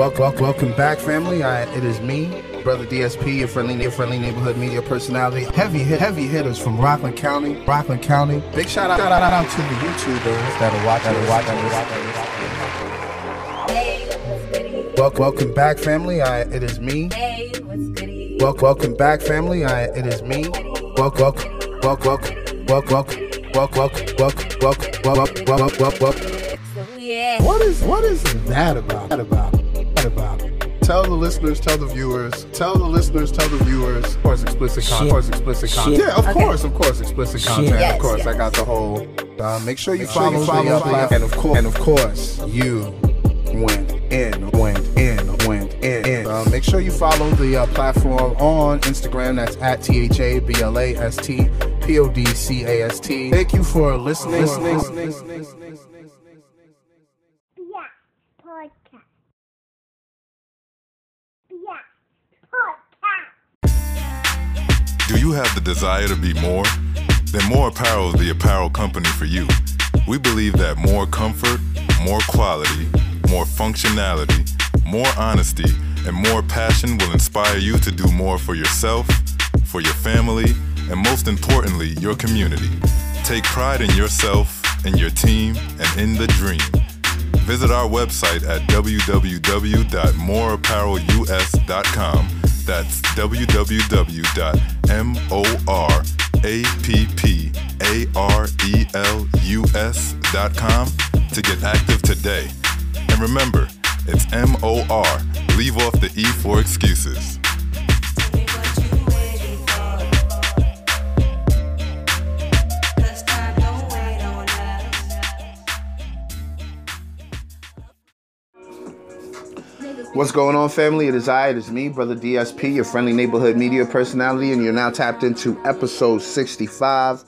Welcome, welcome, back, family. I, it is me, Brother DSP, your friendly, your friendly neighborhood media personality. Heavy heavy hitters from Rockland County, Rockland County. Big shout out, shout out, out to the YouTubers that are watching, that are watching. Welcome, welcome back, family. I, it is me. Welcome, welcome back, family. I, it is me. Welcome, welcome, welcome, welcome, welcome, welcome, welcome, welcome, welcome, welcome, welcome. What is what is that about? That about? That about? Tell the listeners, tell the viewers, tell the listeners, tell the viewers. Of course, explicit content. Of course, explicit content. Yeah, of Okay. course, of course, explicit content. Yes, of course, yes. I got the whole. Uh, make sure you Make sure follow, you follow the, uh, the, platform. and of course, and of course, you went in, went in, went in. Uh, make sure you follow the uh, platform on Instagram. That's at T H A B L A S T P O D C A S T. Thank you for listening. listening. Yeah, Do you have the desire to be more? Then More Apparel is the apparel company for you. We believe that more comfort, more quality, more functionality, more honesty, and more passion will inspire you to do more for yourself, for your family, and most importantly, your community. Take pride in yourself, in your team, and in the dream. Visit our website at www.moreapparelus.com. That's www.moreapparelus.com M O R A P P A R E L U S dot com to get active today. And remember, it's M O R. Leave off the E for excuses. What's going on, family? It is I, it is me, Brother DSP, your friendly neighborhood media personality, and you're now tapped into episode 65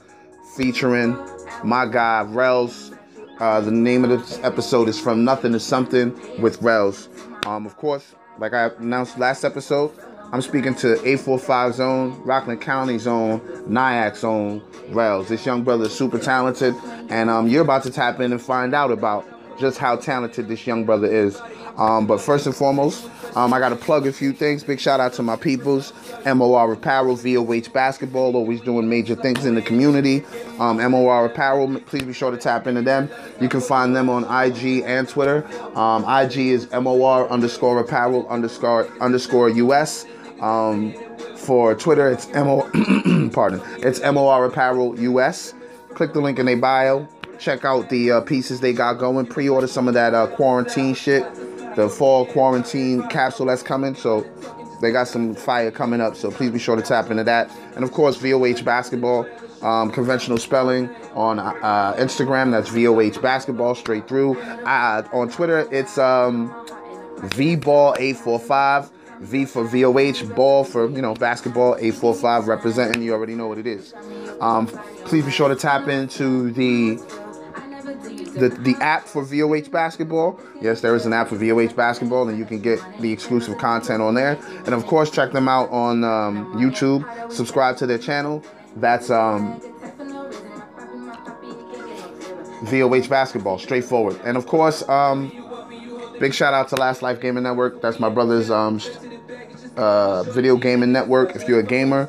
featuring my guy, Rels. Uh, the name of this episode is From Nothing to Something with Rels. Um, of course, like I announced last episode, I'm speaking to 845 Zone, Rockland County Zone, Nyack Zone, Rels. This young brother is super talented, and um, you're about to tap in and find out about just how talented this young brother is. Um, but first and foremost, um, I got to plug a few things. Big shout out to my peoples, MOR Apparel, VOH Basketball, always doing major things in the community. Um, MOR Apparel, please be sure to tap into them. You can find them on IG and Twitter. Um, IG is MOR underscore apparel underscore underscore US. Um, for Twitter, it's MO, pardon, it's MOR Apparel US. Click the link in their bio. Check out the uh, pieces they got going. Pre-order some of that uh, quarantine shit, the fall quarantine capsule that's coming. So they got some fire coming up. So please be sure to tap into that. And of course, VOH basketball, um, conventional spelling on uh, Instagram. That's VOH basketball straight through. Uh, on Twitter, it's um, VBall845. V for VOH, ball for you know basketball, 845 representing. You already know what it is. Um, please be sure to tap into the the the app for VOH basketball. Yes, there is an app for VOH basketball, and you can get the exclusive content on there. And of course, check them out on um, YouTube. Subscribe to their channel. That's um, VOH basketball, straightforward. And of course, um, big shout out to Last Life Gaming Network. That's my brother's um, uh, video gaming network. If you're a gamer,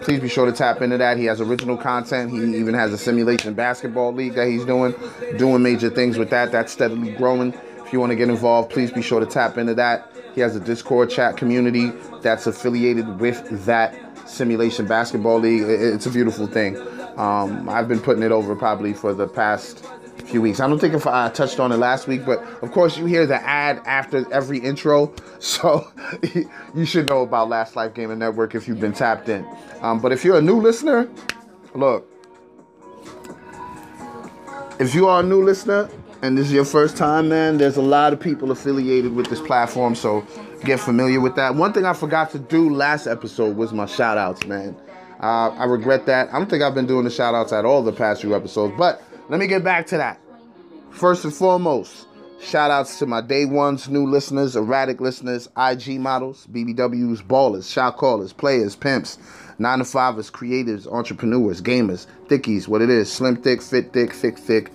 please be sure to tap into that. He has original content. He even has a simulation basketball league that he's doing, doing major things with that. That's steadily growing. If you want to get involved, please be sure to tap into that. He has a Discord chat community that's affiliated with that simulation basketball league. It's a beautiful thing. Um, I've been putting it over probably for the past few weeks. I don't think if I touched on it last week, but of course you hear the ad after every intro, so you should know about Last Life Gaming Network if you've been tapped in. Um, but if you're a new listener, look, if you are a new listener and this is your first time, man, there's a lot of people affiliated with this platform, so get familiar with that. One thing I forgot to do last episode was my shout outs, man. Uh, I regret that. I don't think I've been doing the shout outs at all the past few episodes, but let me get back to that. First and foremost, shout outs to my day ones, new listeners, erratic listeners, IG models, BBWs, ballers, shot callers, players, pimps, nine to fivers, creatives, entrepreneurs, gamers, thickies, what it is, slim thick, fit thick, thick thick.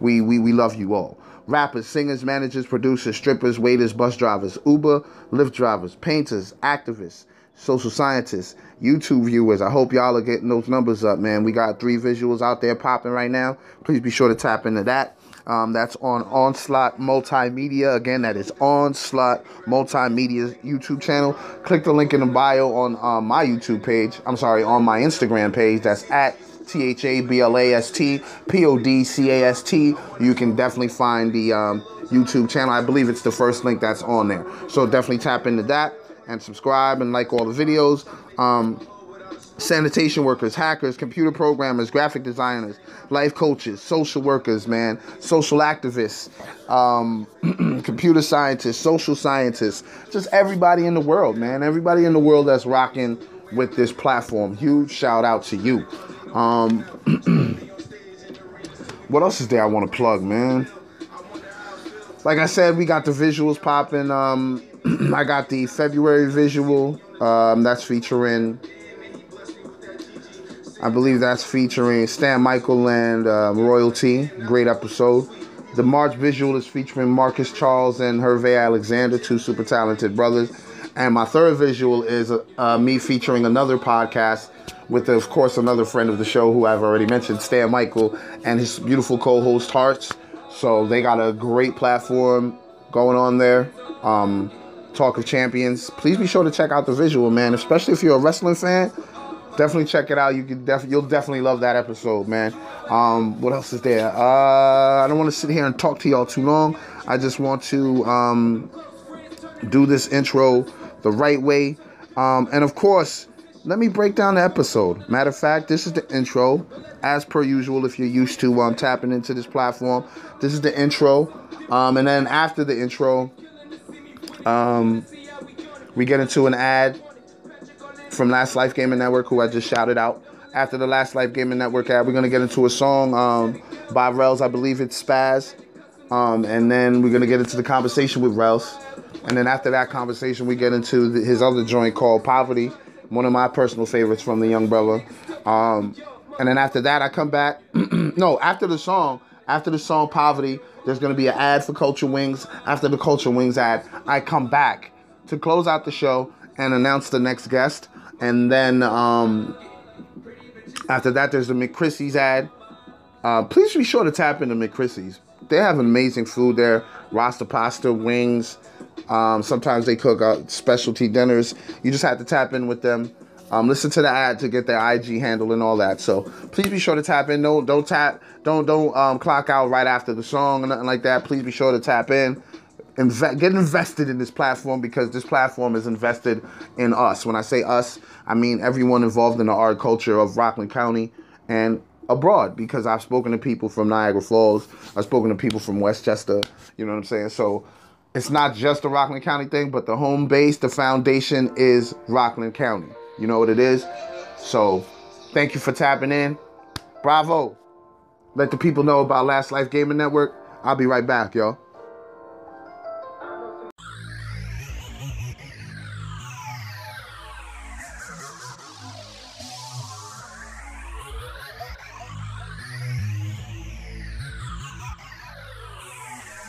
We we we love you all. rappers, singers, managers, producers, strippers, waiters, bus drivers, Uber, Lyft drivers, painters, activists, social scientists, YouTube viewers. I hope y'all are getting those numbers up, man. We got three visuals out there popping right now. Please be sure to tap into that. Um, that's on Onslaught Multimedia. Again, that is Onslaught Multimedia YouTube channel. Click the link in the bio on uh, my YouTube page. I'm sorry, on my Instagram page. That's at T H A B L A S T P O D C A S T. You can definitely find the um, YouTube channel. I believe it's the first link that's on there. So definitely tap into that and subscribe and like all the videos. Um, sanitation workers, hackers, computer programmers, graphic designers, life coaches, social workers, man, social activists, um, computer scientists, social scientists, just everybody in the world, man. Everybody in the world that's rocking with this platform. Huge shout out to you. Um, what else is there I want to plug, man? Like I said, we got the visuals popping. Um, I got the February visual. Um, that's featuring I believe that's featuring Stan Michael and um, Royalty. Great episode. The March visual is featuring Marcus Charles and Hervé Alexander, two super talented brothers. And my third visual is uh, me featuring another podcast with, of course, another friend of the show who I've already mentioned, Stan Michael, and his beautiful co-host Hearts. So they got a great platform going on there. Um, Talk of Champions. Please be sure to check out the visual, man. Especially if you're a wrestling fan definitely check it out. You can def- you'll definitely love that episode, man. Um, what else is there? Uh, I don't want to sit here and talk to y'all too long. I just want to um, do this intro the right way. Um, and of course, let me break down the episode. Matter of fact, this is the intro, as per usual. If you're used to um, tapping into this platform, this is the intro. Um, and then after the intro, um, we get into an ad from Last Life Gaming Network, who I just shouted out. After the Last Life Gaming Network ad, we're gonna get into a song um, by Rels. I believe it's Spaz. Um, and then we're gonna get into the conversation with Rels. And then after that conversation, we get into the, his other joint called Poverty, one of my personal favorites from the young brother. Um, and then after that, I come back. no, after the song, after the song Poverty, there's gonna be an ad for Culture Wings. After the Culture Wings ad, I come back to close out the show and announce the next guest. And then um, after that, there's the McChrissy's ad. Uh, please be sure to tap into McChrissy's. They have amazing food there. Rasta pasta, wings. Um, sometimes they cook uh, specialty dinners. You just have to tap in with them. Um, listen to the ad to get their IG handle and all that. So please be sure to tap in. Don't don't tap. Don't don't um, clock out right after the song or nothing like that. Please be sure to tap in. Inve- get invested in this platform because this platform is invested in us. When I say us, I mean everyone involved in the art culture of Rockland County and abroad because I've spoken to people from Niagara Falls, I've spoken to people from Westchester, you know what I'm saying? So it's not just a Rockland County thing, but the home base, the foundation is Rockland County. You know what it is? So thank you for tapping in. Bravo. Let the people know about Last Life Gaming Network. I'll be right back, y'all.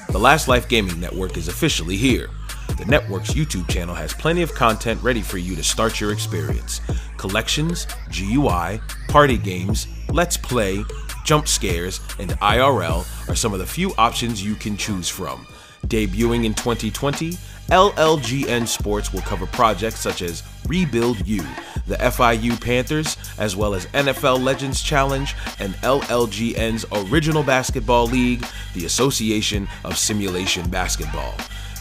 The Last Life Gaming Network is officially here. The network's YouTube channel has plenty of content ready for you to start your experience. Collections, GUI, party games, let's play, jump scares, and IRL are some of the few options you can choose from. Debuting in 2020, LLGN Sports will cover projects such as Rebuild U, the FIU Panthers, as well as NFL Legends Challenge and LLGN's Original Basketball League, the Association of Simulation Basketball.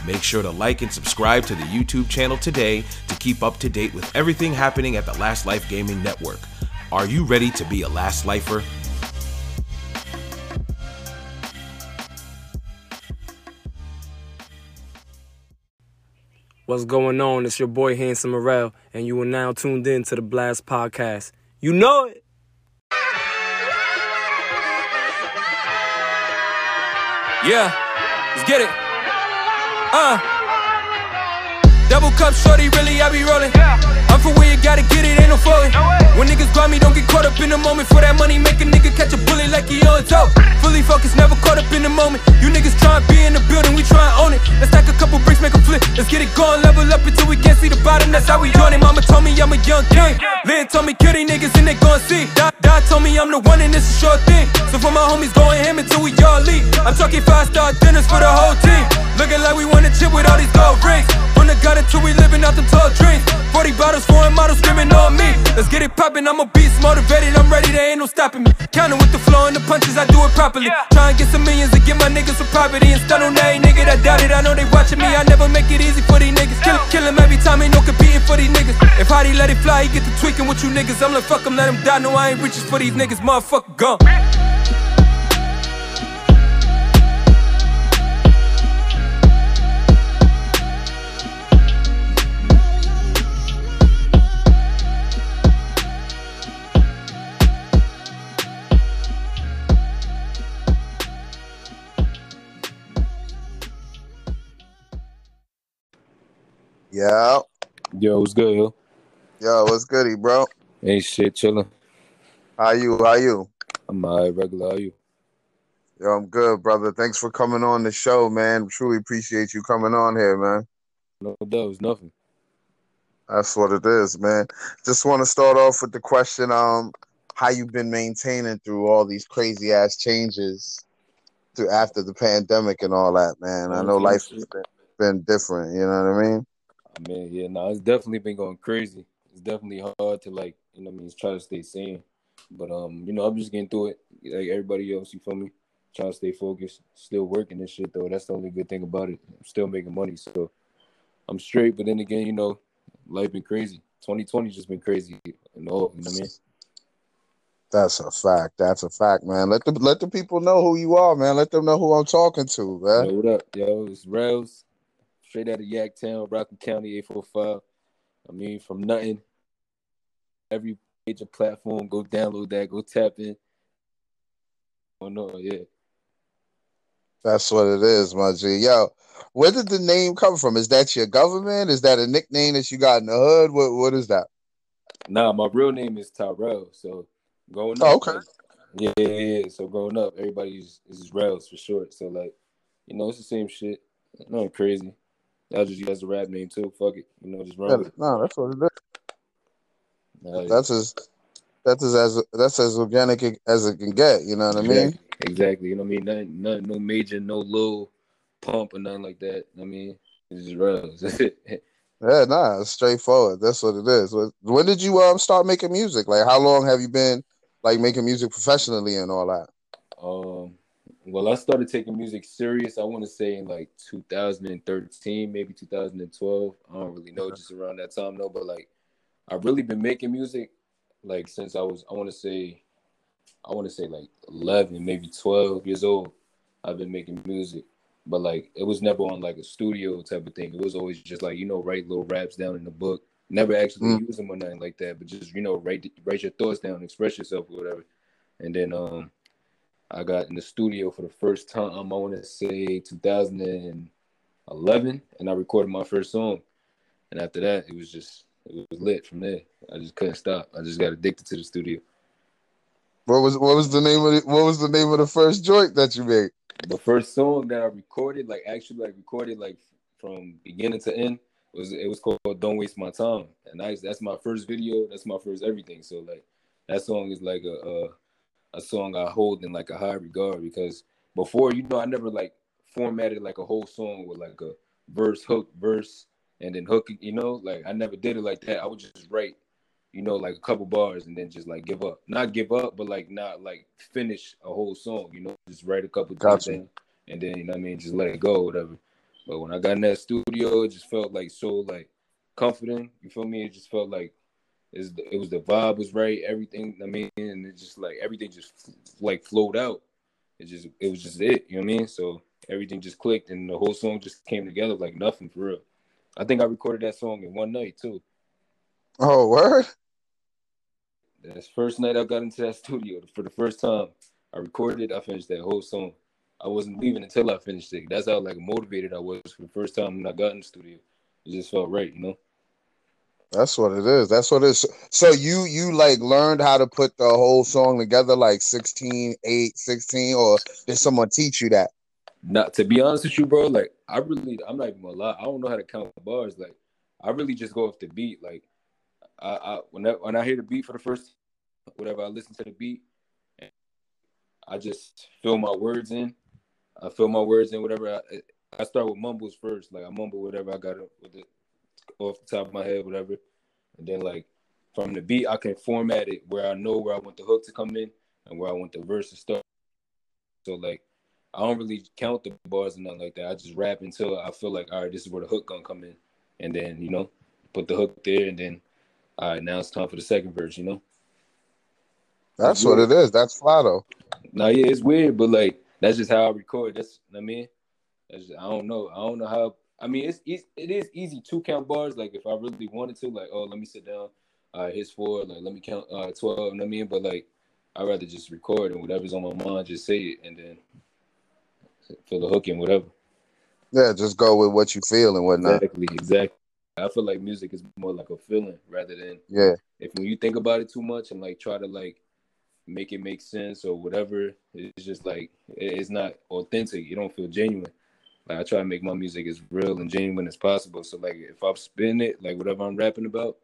Make sure to like and subscribe to the YouTube channel today to keep up to date with everything happening at the Last Life Gaming Network. Are you ready to be a Last Lifer? What's going on? It's your boy Handsome Morel, and you are now tuned in to the Blast Podcast. You know it. Yeah, let's get it. Uh. double cup, shorty, really, I be rolling. I'm from where you gotta get it, ain't no falling. When niggas grind me, don't get caught up in the moment. For that money, make a nigga catch a bullet like he on toe. Fully focused, never caught up in the moment. You niggas try be in the building, we try own it. Let's stack a couple bricks, make a flip. Let's get it going, level up until we can't see the bottom. That's how we doing it. Mama told me I'm a young king. Lynn told me kill these niggas and they gon' see. Dot, Dot told me I'm the one and it's a short thing. So for my homies going ham until we leave. I'm talking five star dinners for the whole team. Looking like we want a chip with all these gold rings. From the gutter till we living out them tall dreams. 40 bottles, foreign models screaming on me. Let's get it poppin', I'm a beast, motivated, I'm ready, there ain't no stopping me. Counting with the flow and the punches, I do it properly. Try and get some millions and get my niggas some property. And stun on that nigga that doubt it, I know they watching me. I never make it easy for these niggas. Kill, kill him every time, ain't no competing for these niggas. If Hottie let it fly, he get to tweaking with you niggas. I'm like, fuck him, let him die. No, I ain't riches for these niggas, motherfucker gone. Yeah. Yo, what's good, yo? Yo, what's goody, bro? Ain't shit, chillin'. How you? How you? I'm alright, regular. How you? Yo, I'm good, brother. Thanks for coming on the show, man. Truly appreciate you coming on here, man. No doubt, it's nothing. That's what it is, man. Just want to start off with the question, um, how you been maintaining through all these crazy ass changes through after the pandemic and all that, man. I know life has been, been different, you know what I mean? I mean, yeah, no, it's definitely been going crazy. It's definitely hard to like, you know, I mean, try to stay sane. But um, you know, I'm just getting through it, like everybody else. You feel me? Trying to stay focused. Still working and shit though. That's the only good thing about it. I'm still making money, so I'm straight. But then again, you know, life been crazy. 2020 just been crazy and all. You know what I mean? That's a fact. That's a fact, man. Let the let the people know who you are, man. Let them know who I'm talking to, man. Yo, what up, yo? It's Rails, straight out of Yaktown, Rockland County, 845. I mean, from nothing. Every major platform, go download that, go tap in. Oh no, yeah. That's what it is, my G. Yo, where did the name come from? Is that your government? Is that a nickname that you got in the hood? What what is that? Nah, my real name is Tyrell. So growing Oh, up, okay. yeah, yeah, yeah. So growing up, everybody's is Rails for short. So like, you know, it's the same shit. Nothing crazy. I'll just use the rap name too. Fuck it. You know, just run Yeah, no, that's what it is. Nah, That's as that's as, as that's as organic as it can get. You know what I mean? Exactly. Exactly. You know what I mean? Nothing, nothing, no major, no little pump or nothing like that. I mean, it's just Rails. Yeah, nah, it's straightforward. That's what it is. When- When did you um start making music? Like, how long have you been like making music professionally and all that? Um, well, I started taking music serious. I want to say in like 2013, maybe 2012. I don't really know, just around that time, though. But like, I've really been making music like since I was. I want to say, I want to say like 11, maybe 12 years old. I've been making music, but like it was never on like a studio type of thing. It was always just like you know, write little raps down in the book. Never actually Mm. use them or nothing like that, but just you know, write write your thoughts down, express yourself or whatever. And then um, I got in the studio for the first time. I want to say 2011, and I recorded my first song. And after that, it was just it was lit from there. I just couldn't stop. I just got addicted to the studio. What was what was the name of the, what was the name of the first joint that you made? The first song that I recorded, like actually like recorded like from beginning to end, was it was called "Don't Waste My Time," and I, that's my first video. That's my first everything. So like that song is like a, a a song I hold in like a high regard because before you know I never like formatted like a whole song with like a verse, hook, verse, and then hook. You know, like I never did it like that. I would just write, you know, like a couple bars and then just like give up. Not give up, but like not like finish a whole song. You know, just write a couple things Gotcha. down and then you know what I mean, just let it go, whatever. But when I got in that studio, it just felt like so like comforting. You feel me? It just felt like it's, it was the vibe was right, everything. I mean, and it just like everything just like flowed out. It just it was just it. You know what I mean? So everything just clicked, and the whole song just came together like nothing for real. I think I recorded that song in one night too. Oh, word. That's first night I got into that studio for the first time. I recorded it. I finished that whole song. I wasn't leaving until I finished it. That's how like motivated I was for the first time when I got in the studio. it just felt right, you know. That's what it is. That's what it is. So you you like learned how to put the whole song together like 16, 8, 16, or did someone teach you that? Not to be honest with you, bro. Like I really, I'm not even gonna lie. I don't know how to count bars. Like I really just go off the beat. Like I, I when I, when I hear the beat for the first, whatever, I listen to the beat. And I just fill my words in. I fill my words in. Whatever. I, I start with mumbles first. Like I mumble whatever I got with it off the top of my head, whatever. And then like from the beat, I can format it where I know where I want the hook to come in and where I want the verse to start. So like I don't really count the bars and nothing like that. I just rap until I feel like all right, this is where the hook gonna come in, and then you know put the hook there, and then all right, now it's time for the second verse. You know. That's what it is. That's fly though. No, yeah, it's weird, but like that's just how I record. That's what I mean. That's just, I don't know. I don't know how. I mean, it's, it's it is easy to count bars. Like if I really wanted to, like oh, let me sit down. Uh, here's four. Like let me count uh twelve. You know what I mean? But like I'd rather just record and whatever's on my mind, just say it, and then feel the hook and whatever. Yeah, just go with what you feel and whatnot. Exactly, exactly. I feel like music is more like a feeling rather than Yeah. if when you think about it too much and like try to like make it make sense or whatever, it's just like it's not authentic. You don't feel genuine. Like I try to make my music as real and genuine as possible. So like if I'm spinning it, like whatever I'm rapping about,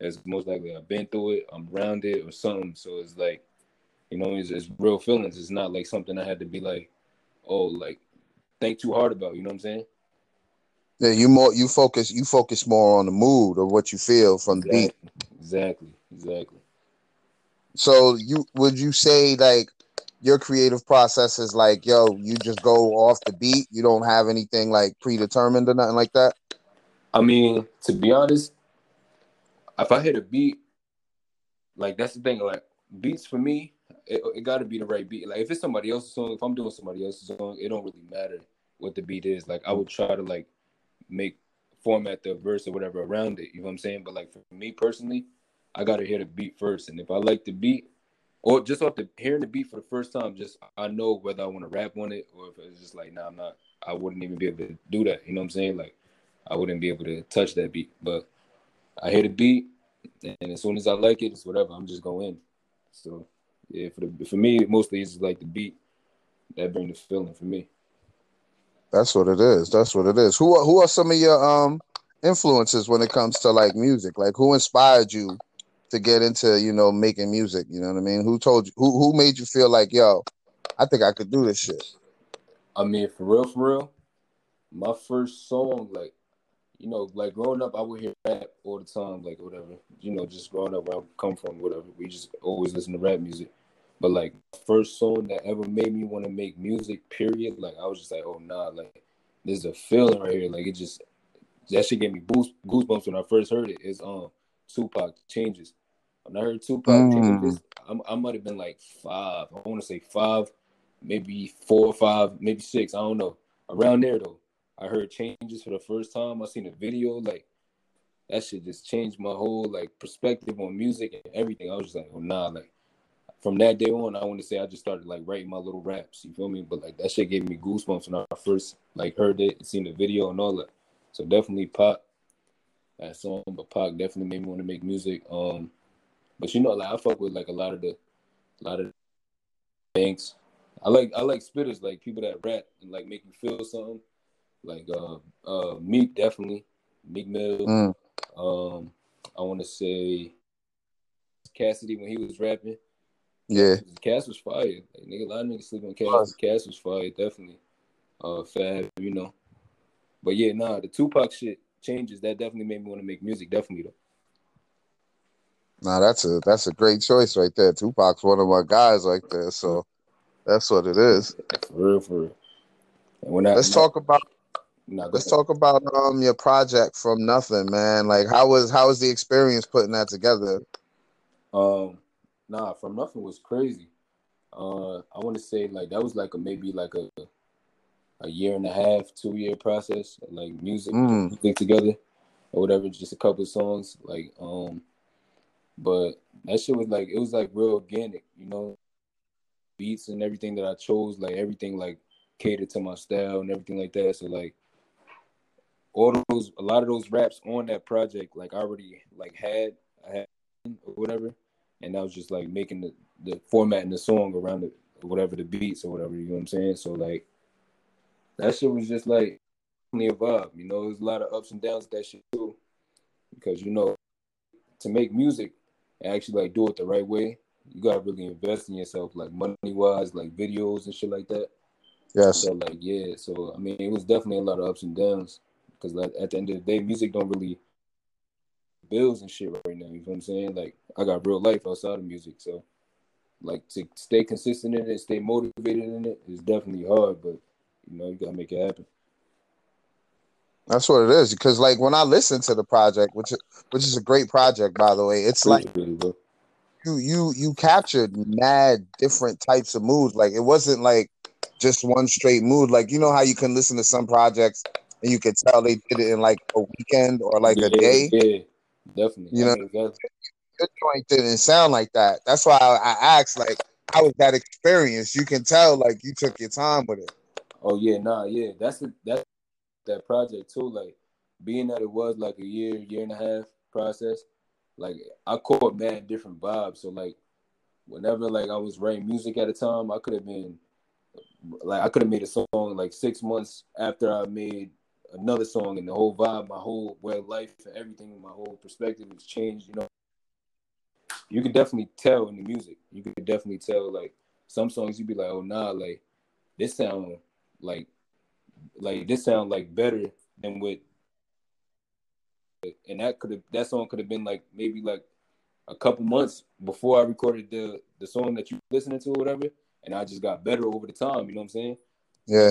it's most likely I've been through it, I'm around it or something. So it's like, you know, it's, it's real feelings. It's not like something I had to be like, oh, like think too hard about. You know what I'm saying? Yeah, you more you focus you focus more on the mood or what you feel from the beat. Exactly, exactly, exactly. So you would you say like your creative process is like, yo, you just go off the beat, you don't have anything like predetermined or nothing like that? I mean, to be honest, if I hit a beat, like that's the thing. Like beats for me, it, it got to be the right beat. Like if it's somebody else's song, if I'm doing somebody else's song, it don't really matter what the beat is. Like I would try to like make format the verse or whatever around it. You know what I'm saying? But like for me personally, I gotta hear the beat first, and if I like the beat, or just off the hearing the beat for the first time, just I know whether I want to rap on it or if it's just like, nah, I'm not. I wouldn't even be able to do that. You know what I'm saying? Like I wouldn't be able to touch that beat. But I hear the beat, and as soon as I like it, it's whatever. I'm just going in. So yeah, for the for me, mostly it's like the beat that bring the feeling for me. That's what it is. That's what it is. Who are, who are some of your um influences when it comes to like music? Like who inspired you to get into, you know, making music? You know what I mean? Who told you who who made you feel like, yo, I think I could do this shit? I mean, for real, for real, my first song, like, you know, like growing up, I would hear rap all the time, like whatever. You know, just growing up where I come from, whatever. We just always listen to rap music. But like first song that ever made me want to make music, period, like I was just like, oh nah, like there's a feeling right here. Like it just that shit gave me goosebumps when I first heard it. it. Is um Tupac changes. When I heard Tupac Mm. I, I might have been like five. I want to say five, maybe four or five, maybe six. I don't know. Around there though. I heard changes for the first time. I seen a video like that shit just changed my whole like perspective on music and everything. I was just like, oh nah, like from that day on, I want to say I just started like writing my little raps. You feel me? But like that shit gave me goosebumps when I first like heard it and seen the video and all that. So definitely Pac. That song, but Pac definitely made me want to make music. Um, but you know, like I fuck with like a lot of the, a lot of banks. I like I like spitters, like people that rap and like make you feel something. Like uh uh Meek definitely, Meek Mill. Mm. Um, I want to say Cassidy when he was rapping. Yeah. Cass was fire. Like, nigga, a lot of niggas sleep on Cass. Was. Cass was fire, definitely. Uh, Fab, you know. But yeah, nah, the Tupac shit changes. That definitely made me want to make music. Definitely though. Nah, that's a that's a great choice right there. Tupac's one of my guys like that, so that's what it is. For real, for real. And when I Let's talk about let's talk about um your project from nothing, man. Like how was how was the experience putting that together? Um, nah, from nothing was crazy. Uh, I want to say like that was like a maybe like a a year and a half, two year process, like music, Mm. music together or whatever, just a couple of songs, like um, but that shit was like it was like real organic, you know, beats and everything that I chose, like everything like catered to my style and everything like that. So like all those a lot of those raps on that project like I already like had I had or whatever, and I was just like making the the format in the song around the whatever the beats or whatever. You know what I'm saying? So like that shit was just like definitely a. You know, there's a lot of ups and downs that shit too, because you know to make music and actually like do it the right way, you gotta really invest in yourself, like money wise, like videos and shit like that. Yes. So like yeah, so I mean it was definitely a lot of ups and downs because like at the end of the day, music don't really bills and shit right now. You know what I'm saying? Like I got real life outside of music, so like to stay consistent in it, stay motivated in it is definitely hard, but you know you gotta make it happen. That's what it is. Because like when I listen to the project, which which is a great project by the way, it's like Appreciate it, bro. you you you captured mad different types of moods. Like it wasn't like just one straight mood. Like you know how you can listen to some projects and you can tell they did it in like a weekend or like yeah, a day. Yeah, definitely. You know- that's- Your joint didn't sound like that. That's why I, I asked like how was that experience? You can tell like you took your time with it. Oh yeah, nah, yeah. That's the that's that project too. Like being that it was like a year, year and a half process, like I caught mad different vibes. So like whenever like I was writing music at a time, I could have been like I could have made a song like six months after I made another song and the whole vibe, my whole way of life and everything, my whole perspective has changed, you know. You could definitely tell in the music. You could definitely tell like some songs you'd be like, oh nah, like this sound like like this sound like better than what and that could have that song could have been like maybe like a couple months before I recorded the the song that you listening to or whatever, and I just got better over the time. You know what I'm saying? Yeah.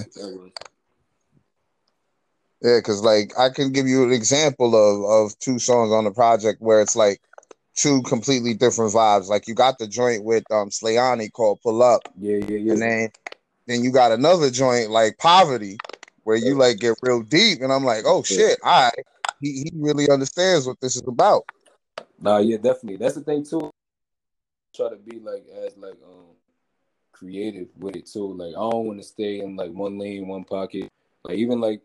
Yeah, because like I can give you an example of of two songs on the project where it's like two completely different vibes. Like you got the joint with um Slayani called Pull Up, Yeah, yeah, yeah. and then then you got another joint like Poverty where you like get real deep, and I'm like, oh shit, right, he he really understands what this is about. Nah, yeah, definitely. That's the thing too. Try to be like as like um creative with it too. Like I don't want to stay in like one lane, one pocket. Like even like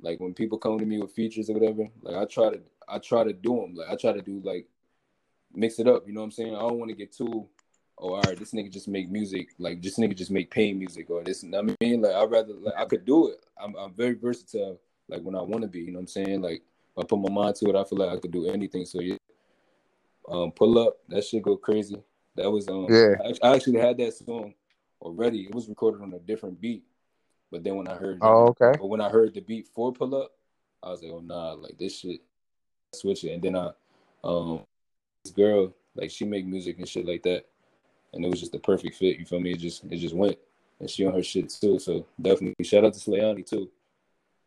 like when people come to me with features or whatever, like I try to I try to do them. Like I try to do like mix it up. You know what I'm saying? I don't want to get too. Oh, all right, this nigga just make music. Like this nigga just make pain music or this. You know what I mean, like I rather like I could do it. I'm I'm very versatile. Like when I want to be. You know what I'm saying? Like I put my mind to it, I feel like I could do anything. So yeah, um, pull up. That shit go crazy. That was um. Yeah. I, I actually had that song already. It was recorded on a different beat, but then when I heard, Oh, okay. but when I heard the beat for pull up, I was like, oh nah, like this shit, switch it. And then I, um, this girl like she make music and shit like that, and it was just the perfect fit. You feel me? It just it just went, and she on her shit too. So definitely shout out to Slayani too.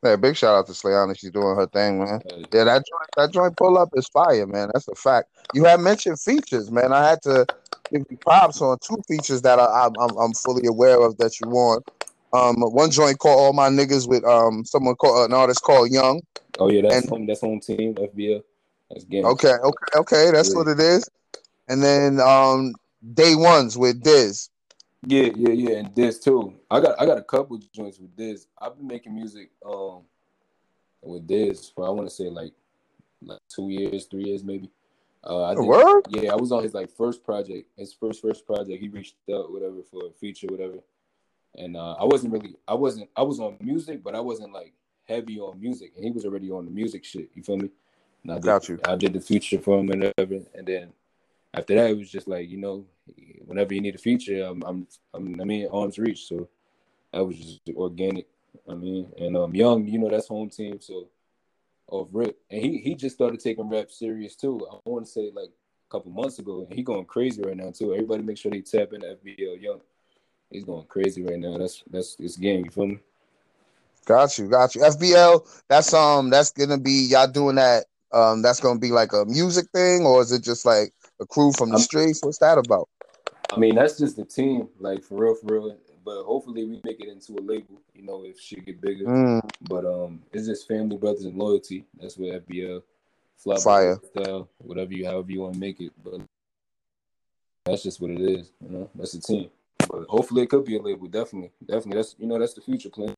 Yeah, big shout out to Slayani. She's doing her thing, man. Uh, Yeah, that joint, that joint pull up is fire, man. That's a fact. You had mentioned features, man. I had to give you props on two features that I, I'm, I'm I'm fully aware of that you want. Um, one joint called "All My Niggas" with um someone called an artist called Young. oh yeah, that's And- home. That's home team FBL. That's game. Okay, okay, okay. That's Yeah. what it is. And then um, Day Ones with Diz. Yeah, yeah, yeah, and Diz too. I got I got a couple joints with Diz. I've been making music um with Diz for I want to say like like two years, three years maybe. Uh, I word? Yeah, I was on his like first project, his first first project. He reached out whatever for a feature, whatever. And uh, I wasn't really, I wasn't, I was on music, but I wasn't like heavy on music, and he was already on the music shit. You feel me? And I did, Got you. I did the feature for him and whatever, and then after that, it was just like you know, whenever you need a feature, I'm, I'm, I'm mean, arms reach. So that was just organic. I mean, and um, young, you know, that's home team. So of rip, and he he just started taking rap serious too. I want to say like a couple months ago, and he going crazy right now too. Everybody make sure they tap into FBL Young. He's going crazy right now. That's that's his game. You feel me? Got you, got you. FBL. That's um, that's gonna be y'all doing that. Um, that's gonna be like a music thing, or is it just like a crew from the streets? What's that about? I mean, that's just the team, like for real, for real. But hopefully, we make it into a label. You know, if shit get bigger. Mm, But um, it's just family, brothers, and loyalty. That's what FBL, fly Fire. style, whatever you, however you want to make it. But that's just what it is. You know, that's the team. But hopefully, it could be a label. Definitely, definitely. That's you know, that's the future plan.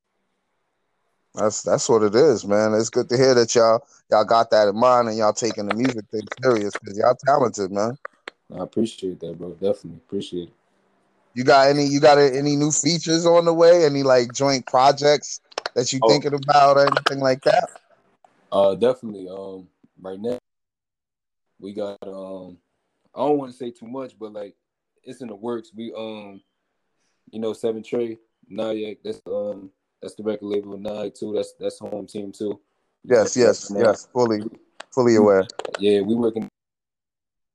That's that's what it is, man. It's good to hear that y'all y'all got that in mind and y'all taking the music thing serious because y'all talented, man. I appreciate that, bro. Definitely appreciate it. You got any you got any new features on the way? Any like joint projects that you Oh. thinking about or anything like that? Uh, definitely. Um, right now we got um, I don't want to say too much, but like it's in the works. We um, you know, Seven Trey, Nyack. That's um, that's the record label Nyack too. That's that's home team too. Yes, yes, yes. Fully, fully aware. Yeah, we working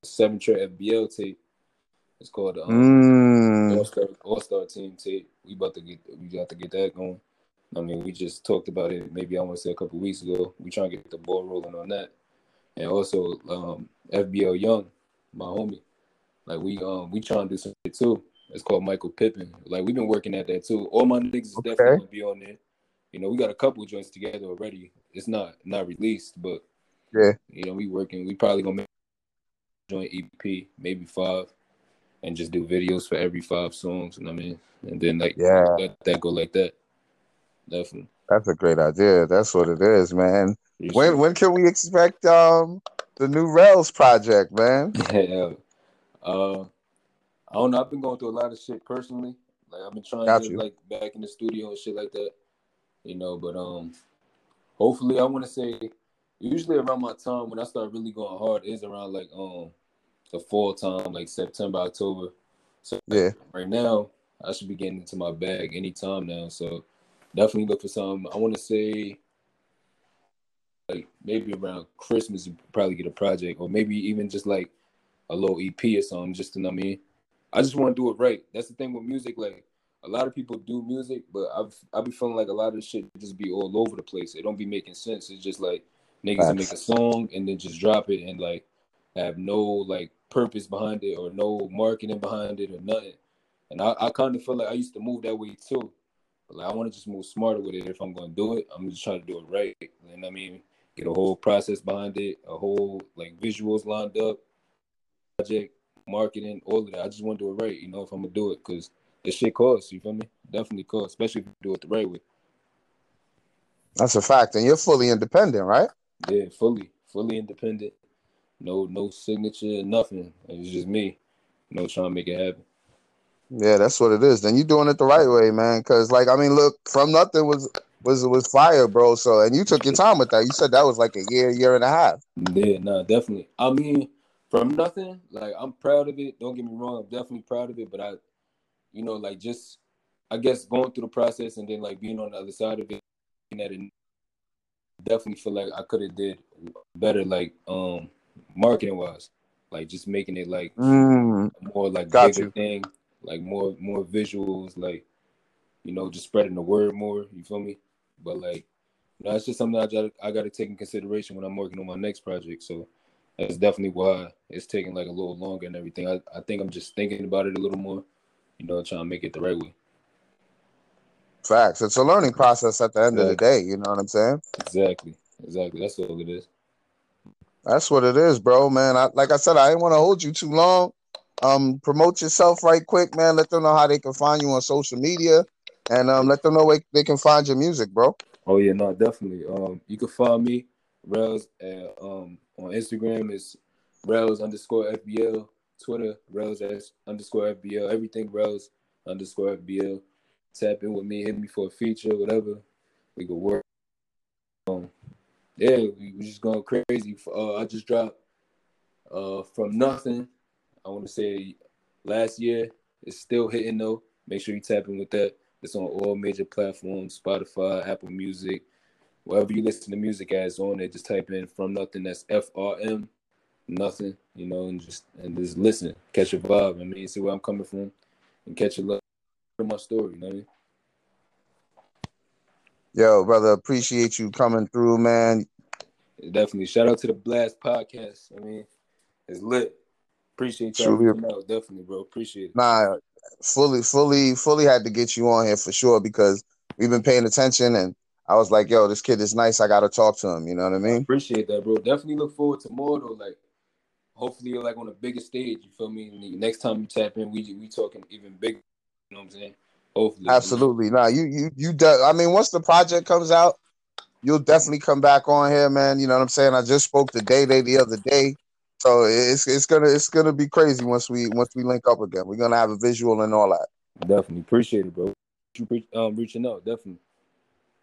Seven Trey FBL tape. It's called the um, Mm, All Star All Star Team tape. We about to get we got to get that going. I mean, we just talked about it. Maybe I want to say a couple weeks ago. We trying to get the ball rolling on that, and also um, FBL Young, my homie. Like we um we trying to do something too. It's called Michael Pippin. Like we've been working at that too. All my niggas is Okay. definitely gonna be on there. You know, we got a couple joints together already. It's not not released, but yeah. you know, we working. We probably gonna make a joint EP, maybe five, and just do videos for every five songs. You know what I mean? And then like Yeah. let that go like that. Definitely. That's a great idea. That's what it is, man. When when can we expect um the new Rails project, man? yeah. Uh, I don't know. I've been going through a lot of shit personally. Like I've been trying Got to you. like back in the studio and shit like that. You know, but um, hopefully I want to say usually around my time when I start really going hard is around like um the fall time, like September, October. So Yeah. right now I should be getting into my bag anytime now. So definitely look for some. I want to say like maybe around Christmas you probably get a project, or maybe even just like a little EP or something. Just to know what I mean. I just want to do it right. That's the thing with music. Like a lot of people do music, but I've I be feeling like a lot of the shit just be all over the place. It don't be making sense. It's just like niggas make a song and then just drop it and like have no like purpose behind it or no marketing behind it or nothing. And I, I kind of feel like I used to move that way too. But like I want to just move smarter with it. If I'm gonna do it, I'm just trying to do it right. And I mean, get a whole process behind it, a whole like visuals lined up, project, marketing, all of that. I just want to do it right. You know, if I'm gonna do it, because this shit costs. You feel me? Definitely costs, especially if you do it the right way. That's a fact. And you're fully independent, right? Yeah, fully, fully independent. No, no signature, nothing. It's just me. You know, trying to make it happen. Yeah, that's what it is. Then you're doing it the right way, man. Cause like I mean, look, from nothing was was was fire, bro. So and you took your time with that. You said that was like a year, year and a half. Yeah, nah, definitely. I mean, from nothing, like I'm proud of it. Don't get me wrong, I'm definitely proud of it. But I, you know, like just, I guess going through the process and then like being on the other side of it, at it, definitely feel like I could have did better, like um, marketing wise, like just making it like Mm, more like Got bigger you. thing, like more more visuals, like you know, just spreading the word more. You feel me? But like, you know, it's just something I got I got to take in consideration when I'm working on my next project. So that's definitely why it's taking like a little longer and everything. I, I think I'm just thinking about it a little more, you know, trying to make it the right way. facts. It's a learning process at the end of the day. You know what I'm saying? Exactly, exactly. That's all it is. That's what it is, bro, man. I, like I said, I didn't want to hold you too long. Um, promote yourself right quick, man. Let them know how they can find you on social media, and um, let them know where they can find your music, bro. Oh yeah, no, definitely. Um, you can find me Rails at, um on Instagram is Rails underscore FBL. Twitter Rails as underscore FBL. Everything Rails underscore FBL. Tap in with me, hit me for a feature, whatever. We could work. Um, yeah, we, we just going crazy. Uh, I just dropped uh from nothing. I want to say last year. It's still hitting though. Make sure you tap in with that. It's on all major platforms: Spotify, Apple Music, wherever you listen to music as on it. Just type in from nothing. That's F R M, nothing. You know, and just and just listen, catch a vibe. I mean, see where I'm coming from, and catch a love of my story. You know what I mean? Yo, brother, appreciate you coming through, man. Definitely. Shout out to the Blast Podcast. I mean, it's lit. Appreciate y'all out. Definitely, bro. Appreciate it. Nah, fully, fully, fully had to get you on here for sure because we've been paying attention, and I was like, yo, this kid is nice. I got to talk to him. You know what I I mean? appreciate that, bro. Definitely look forward to more though. Like, hopefully, you're like on a bigger stage. You feel me? The next time you tap in, we we talking even bigger. You know what I'm saying? Hopefully, Absolutely. Nah, you, you, you. Do, I mean, once the project comes out, you'll definitely come back on here, man. You know what I'm saying? I just spoke to Day Day the other day. So it's it's gonna it's gonna be crazy once we once we link up again. We're gonna have a visual and all that. Definitely appreciate it, bro. You um reaching out, definitely.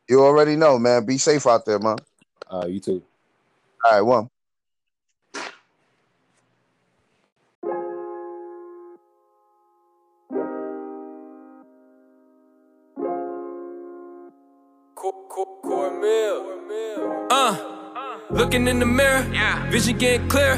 You already know, man. Be safe out there, man. Uh, you too. All right, one. Uh, looking in the mirror, vision getting clear.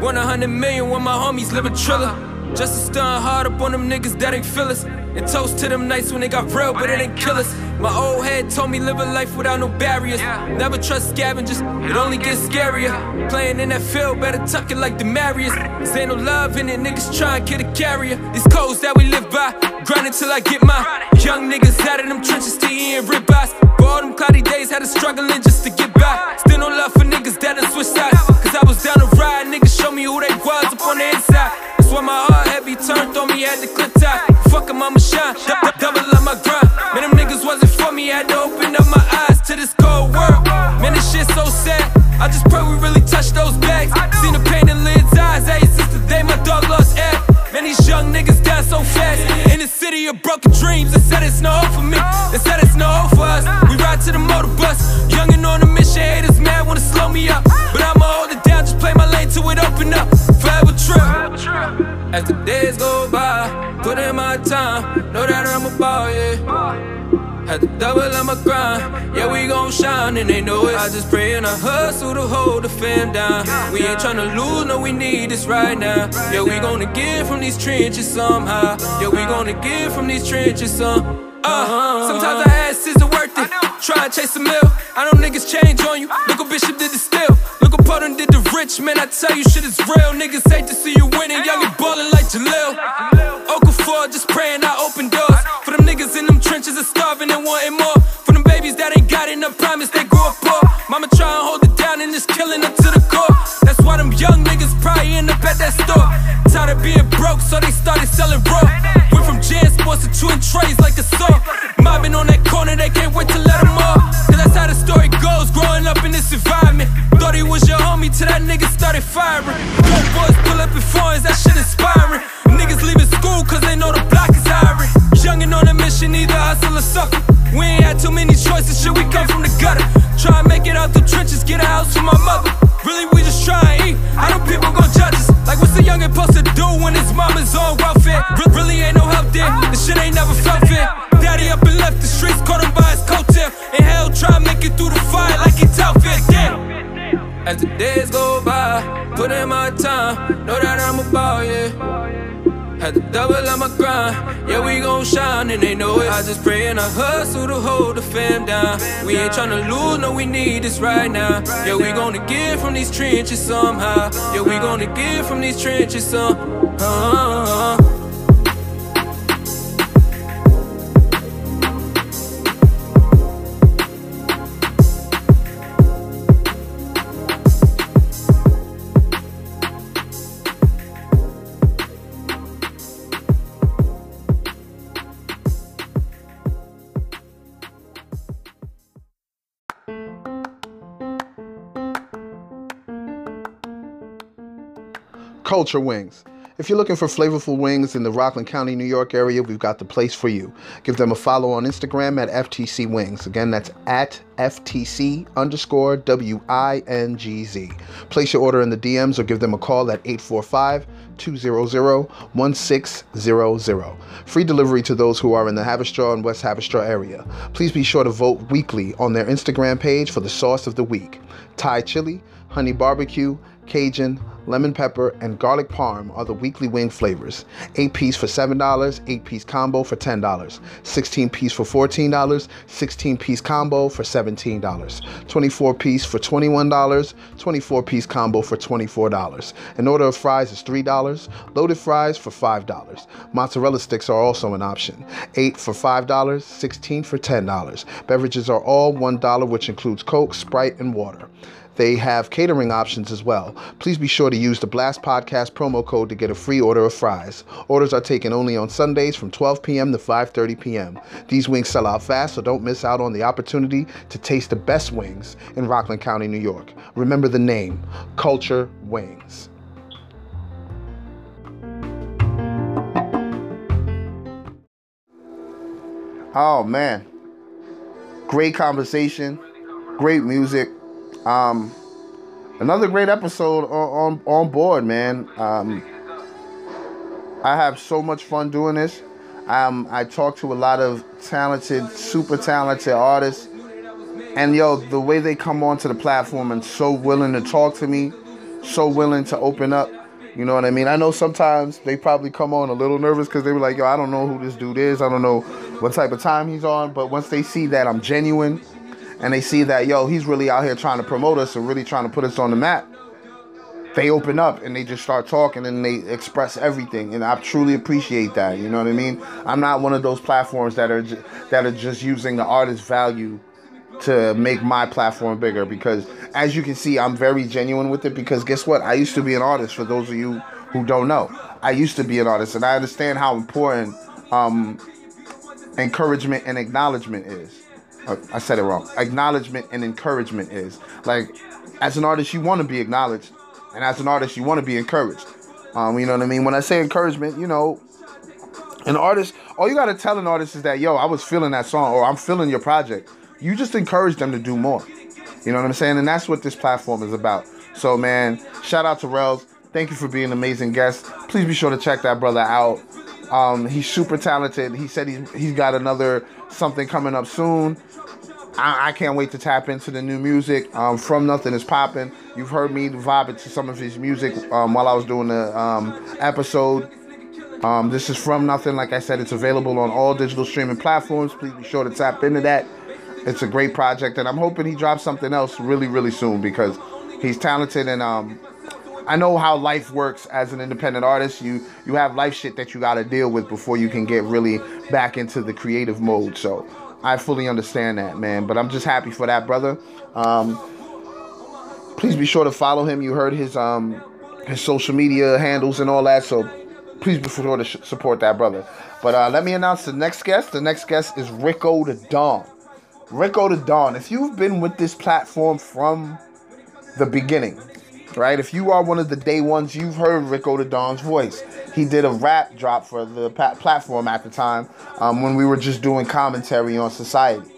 One a hundred million when my homies live a triller. Just to stun hard up on them niggas that ain't feel us. And toast to them nights when they got real, but it ain't kill us. My old head told me live a life without no barriers. Never trust scavengers, it only gets scarier. Playing in that field, better tuck it like the Marius. Say no love in it, niggas try and get a carrier. These codes that we live by, grinding till I get my young niggas out of them trenches to eating ribeyes. For all them cloudy days, had to struggling just to get by. Still no love for niggas that done switch sides. Cause I was down to ride, niggas show me who they was up on the inside. That's why my heart heavy turned on me at the clip. Fuck 'em, I'ma shine. Du- double up my grind. Man, them niggas wasn't for me, had to open up my eyes to this cold world. Man, this shit so sad. I just pray we really touch those bags. Seen the pain in Lid's eyes. Hey, since the day my dog lost air. Man, these young niggas die so fast. In the city of broken dreams, they said it's no hope for me. They said it's no hope for us. We ride to the motor bus. Young and on a mission, haters mad wanna slow me up. But I'ma hold it play my lane till it open up. Forever trip. As the days go by, put in my time, know that I'm about yeah. Had to double on my grind, yeah we gon' shine and they know it. I just pray and I hustle to hold the fam down. We ain't tryna lose, no we need this right now. Yeah we gonna get from these trenches somehow. Yeah we gonna get from these trenches some. Uh huh. sometimes I Try and chase a mill. I know niggas change on you. Look what Bishop did the still. Look what Potter did the rich, man. I tell you, shit is real. Niggas hate to see you winning. Young and ballin' like Jahlil. Okafor, just praying I open doors. For them niggas in them trenches are starving and wanting more. For them babies that ain't got enough promise, they grow up poor. Mama try and hold it down and it's killing them to the core. Them young niggas probably end up at that store. Tired of being broke, so they started selling raw. Went from JanSports to chewing trays like a saw. Mobbing on that corner, they can't wait to let them off. Cause that's how the story goes, growing up in this environment. Thought he was your homie till that nigga started firing. Dope boys pull up in foreigns, that shit inspiring. Niggas leaving school cause they know the block is hiring. Youngin' on a mission, either hustle or suffer. We ain't had too many choices, shit, we come from the gutter. Try and make it out the trenches, get a house for my mother. Really, we just try and eat. I know people gon' judge us. Like, what's a youngin' supposed to do when his mama's on welfare? Re- really ain't no help there. This shit ain't never felt fair. Daddy up and left the streets, caught him by his coattail. In hell, try and make it through the fire like he tough it. Damn. As the days go by, put in my time, know that I'm about, yeah. Had to double on my grind, yeah, we gon' shine and they know it. I just pray and I hustle to hold the fam down. We ain't tryna lose, no, we need this right now. Yeah, we gonna get from these trenches somehow. Yeah, we gonna get from these trenches somehow. Uh-huh. Culture Wings. If you're looking for flavorful wings in the Rockland County, New York area, we've got the place for you. Give them a follow on Instagram at FTC Wings. Again, that's at FTC underscore W I N G Z. Place your order in the DMs or give them a call at 845 200 1600. Free delivery to those who are in the Haverstraw and West Haverstraw area. Please be sure to vote weekly on their Instagram page for the sauce of the week. Thai chili, honey barbecue, Cajun, lemon pepper, and garlic parm are the weekly wing flavors. 8 piece for $7, 8 piece combo for $10, 16 piece for $14, 16 piece combo for $17, 24 piece for $21, 24 piece combo for $24. An order of fries is $3, loaded fries for $5. Mozzarella sticks are also an option. 8 for $5, 16 for $10. Beverages are all $1, which includes Coke, Sprite, and water. They have catering options as well. Please be sure to use the Blast Podcast promo code to get a free order of fries. Orders are taken only on Sundays from 12 p.m. to 5:30 p.m. These wings sell out fast, so don't miss out on the opportunity to taste the best wings in Rockland County, New York. Remember the name, Culture Wings. Oh man. Great conversation, great music. Um another great episode on on, on board, man. Um I have so much fun doing this. Um I talk to a lot of talented, super talented artists. And yo, the way they come onto the platform and so willing to talk to me, so willing to open up. You know what I mean? I know sometimes they probably come on a little nervous because they were like, yo, I don't know who this dude is. I don't know what type of time he's on. But once they see that I'm genuine and they see that, yo, he's really out here trying to promote us and really trying to put us on the map, they open up and they just start talking and they express everything. And I truly appreciate that. You know what I mean? I'm not one of those platforms that are ju- that are just using the artist value to make my platform bigger because as you can see I'm very genuine with it because guess what I used to be an artist for those of you who don't know I used to be an artist and I understand how important um, encouragement and acknowledgement is I said it wrong acknowledgement and encouragement is like as an artist you want to be acknowledged and as an artist you want to be encouraged um, you know what I mean when I say encouragement you know an artist all you got to tell an artist is that yo I was feeling that song or I'm feeling your project you just encourage them to do more. You know what I'm saying? And that's what this platform is about. So, man, shout out to Rels. Thank you for being an amazing guest. Please be sure to check that brother out. Um, he's super talented. He said he's, he's got another something coming up soon. I, I can't wait to tap into the new music. Um, From Nothing is popping. You've heard me vibe it to some of his music um, while I was doing the um, episode. Um, this is From Nothing. Like I said, it's available on all digital streaming platforms. Please be sure to tap into that. It's a great project, and I'm hoping he drops something else really, really soon because he's talented and um, I know how life works as an independent artist. You you have life shit that you got to deal with before you can get really back into the creative mode. So I fully understand that, man. But I'm just happy for that, brother. Um, please be sure to follow him. You heard his um his social media handles and all that. So please be sure to sh- support that brother. But uh, let me announce the next guest. The next guest is Rico the Dawn. Rico the Dawn. If you've been with this platform from the beginning, right? If you are one of the day ones, you've heard Rico the Dawn's voice. He did a rap drop for the platform at the time um, when we were just doing commentary on society.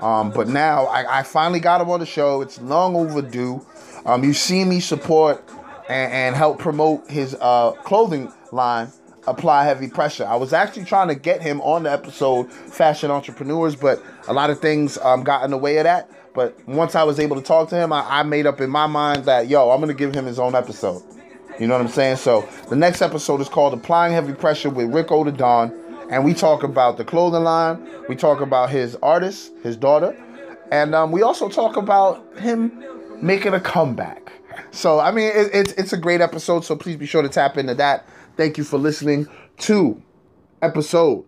Um, but now I, I finally got him on the show. It's long overdue. Um, you see me support and, and help promote his uh, clothing line, Apply Heavy Pressure. I was actually trying to get him on the episode Fashion Entrepreneurs, but a lot of things um, got in the way of that. But once I was able to talk to him, I, I made up in my mind that, yo, I'm going to give him his own episode. You know what I'm saying? So the next episode is called Applying Heavy Pressure with Rick the And we talk about the clothing line. We talk about his artist, his daughter. And um, we also talk about him making a comeback. So, I mean, it, it's, it's a great episode. So please be sure to tap into that. Thank you for listening to episode.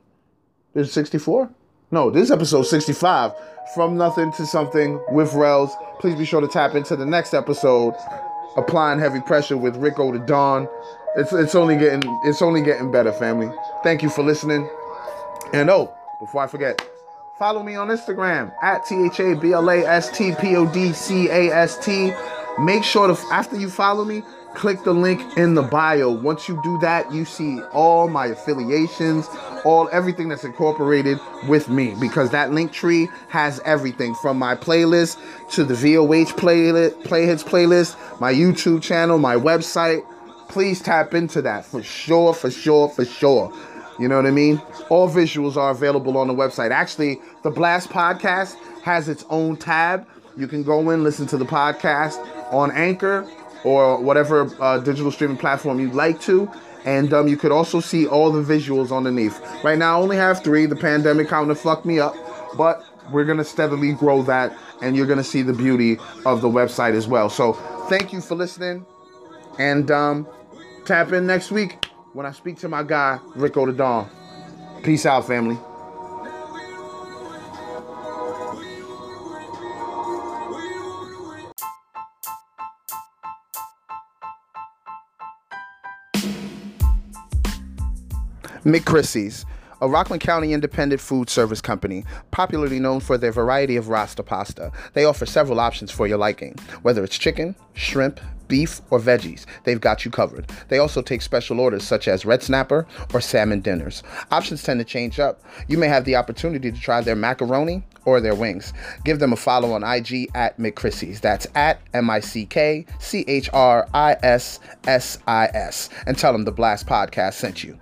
This is 64? No, this is episode 65. From Nothing to Something with Rels. Please be sure to tap into the next episode. Applying heavy pressure with Rico to Dawn. It's it's only getting it's only getting better, family. Thank you for listening. And oh, before I forget, follow me on Instagram at T H A B L A S T P O D C A S T. Make sure to after you follow me, click the link in the bio. Once you do that, you see all my affiliations, all everything that's incorporated with me because that Linktree has everything from my playlist to the VOH playlist, Playhits playlist, my YouTube channel, my website. Please tap into that for sure, for sure, for sure. You know what I mean? All visuals are available on the website. Actually, the Blast podcast has its own tab. You can go in, listen to the podcast on Anchor or whatever uh, digital streaming platform you'd like to. And um, you could also see all the visuals underneath. Right now, I only have three. The pandemic kind of fucked me up, but we're gonna steadily grow that, and you're gonna see the beauty of the website as well. So, thank you for listening, and um, tap in next week when I speak to my guy Rico the Dawn. Peace out, family. McChrissy's, a Rockland County independent food service company, popularly known for their variety of Rasta pasta. They offer several options for your liking, whether it's chicken, shrimp, beef, or veggies. They've got you covered. They also take special orders such as red snapper or salmon dinners. Options tend to change up. You may have the opportunity to try their macaroni or their wings. Give them a follow on IG at McChrissy's. That's at M I C K C H R I S S I S. And tell them the Blast Podcast sent you.